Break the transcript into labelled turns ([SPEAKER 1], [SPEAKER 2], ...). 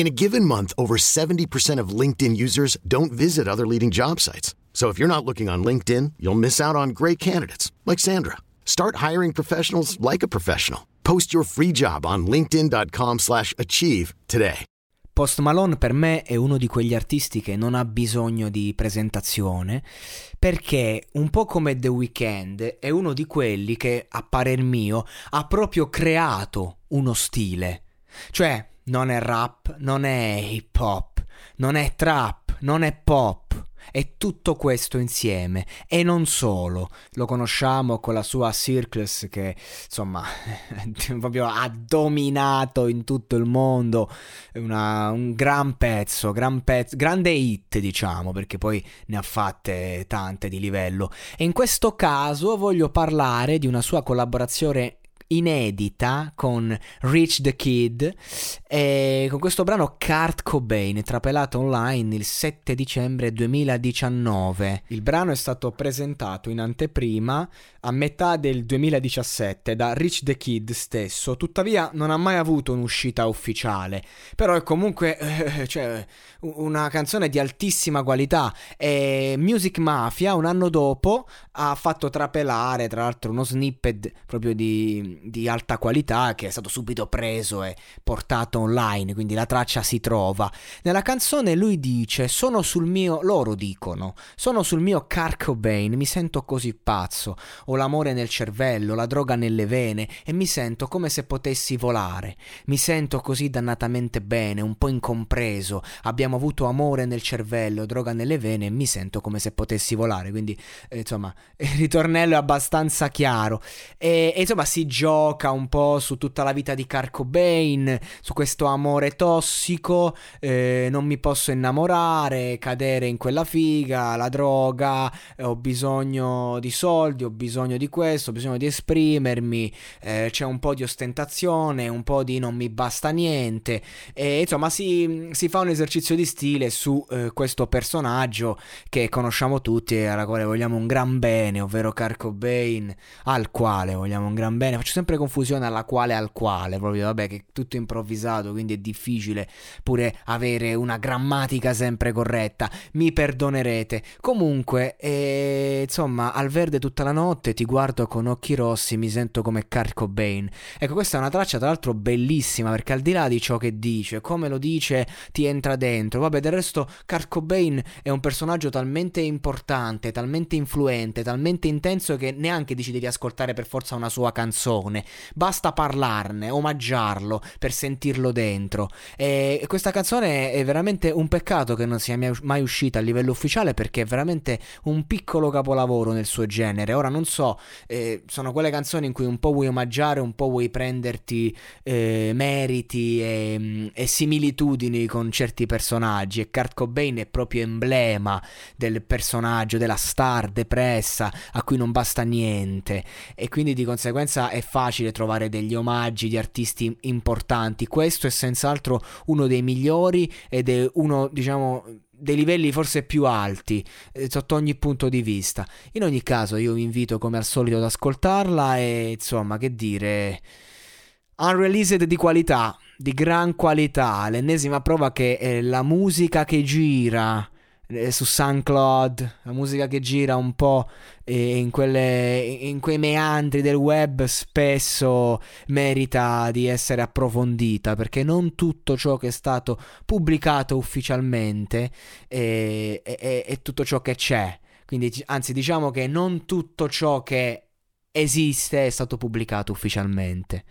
[SPEAKER 1] In a given month, over 70% of LinkedIn users don't visit other leading job sites. So if you're not looking on LinkedIn, you'll miss out on great candidates like Sandra. Start hiring professionals like a professional. Post your free job on linkedin.com/achieve today.
[SPEAKER 2] Post Malone per me è uno di quegli artisti che non ha bisogno di presentazione perché un po' come The Weeknd è uno di quelli che a parer mio ha proprio creato uno stile. Cioè, non è rap, non è hip hop, non è trap, non è pop. È tutto questo insieme e non solo. Lo conosciamo con la sua Circles che insomma proprio ha dominato in tutto il mondo. Una, un gran pezzo, gran pezzo, grande hit diciamo perché poi ne ha fatte tante di livello. E in questo caso voglio parlare di una sua collaborazione inedita con Rich the Kid e con questo brano Kurt Cobain trapelato online il 7 dicembre 2019. Il brano è stato presentato in anteprima a metà del 2017 da Rich the Kid stesso, tuttavia non ha mai avuto un'uscita ufficiale, però è comunque eh, cioè, una canzone di altissima qualità e Music Mafia un anno dopo ha fatto trapelare tra l'altro uno snippet proprio di, di alta qualità che è stato subito preso e portato online, quindi la traccia si trova. Nella canzone lui dice sono sul mio, loro dicono, sono sul mio Kurt Cobain, mi sento così pazzo ho l'amore nel cervello, la droga nelle vene e mi sento come se potessi volare. Mi sento così dannatamente bene, un po' incompreso. Abbiamo avuto amore nel cervello, droga nelle vene e mi sento come se potessi volare. Quindi, eh, insomma, il ritornello è abbastanza chiaro. E, e, insomma, si gioca un po' su tutta la vita di Kurt Cobain, su questo amore tossico, eh, non mi posso innamorare, cadere in quella figa, la droga, eh, ho bisogno di soldi, ho bisogno di questo, ho bisogno di esprimermi, eh, c'è un po' di ostentazione, un po' di non mi basta niente, e insomma si, si fa un esercizio di stile su eh, questo personaggio che conosciamo tutti e alla quale vogliamo un gran bene, ovvero Kurt Cobain, al quale vogliamo un gran bene, faccio sempre confusione alla quale al quale, proprio vabbè che è tutto improvvisato, quindi è difficile pure avere una grammatica sempre corretta, mi perdonerete. Comunque, eh, insomma, al verde tutta la notte ti guardo con occhi rossi, mi sento come Kurt Cobain. Ecco, questa è una traccia tra l'altro bellissima perché al di là di ciò che dice, come lo dice, ti entra dentro. Vabbè, del resto Kurt Cobain è un personaggio talmente importante, talmente influente, talmente intenso che neanche dici devi ascoltare per forza una sua canzone. Basta parlarne, omaggiarlo per sentirlo dentro. E questa canzone è veramente un peccato che non sia mai uscita a livello ufficiale perché è veramente un piccolo capolavoro nel suo genere. Ora non so so, eh, sono quelle canzoni in cui un po' vuoi omaggiare, un po' vuoi prenderti eh, meriti e, mm, e, similitudini con certi personaggi e Kurt Cobain è proprio emblema del personaggio, della star depressa a cui non basta niente e quindi di conseguenza è facile trovare degli omaggi di artisti importanti. Questo è senz'altro uno dei migliori ed è uno, diciamo, dei livelli forse più alti eh, sotto ogni punto di vista. In ogni caso io vi invito come al solito ad ascoltarla e insomma che dire unreleased di qualità, di gran qualità, l'ennesima prova che è la musica che gira eh, su SoundCloud, la musica che gira un po' in, quelle, in quei meandri del web spesso merita di essere approfondita perché non tutto ciò che è stato pubblicato ufficialmente è, è, è tutto ciò che c'è. Quindi, anzi, diciamo che non tutto ciò che esiste è stato pubblicato ufficialmente.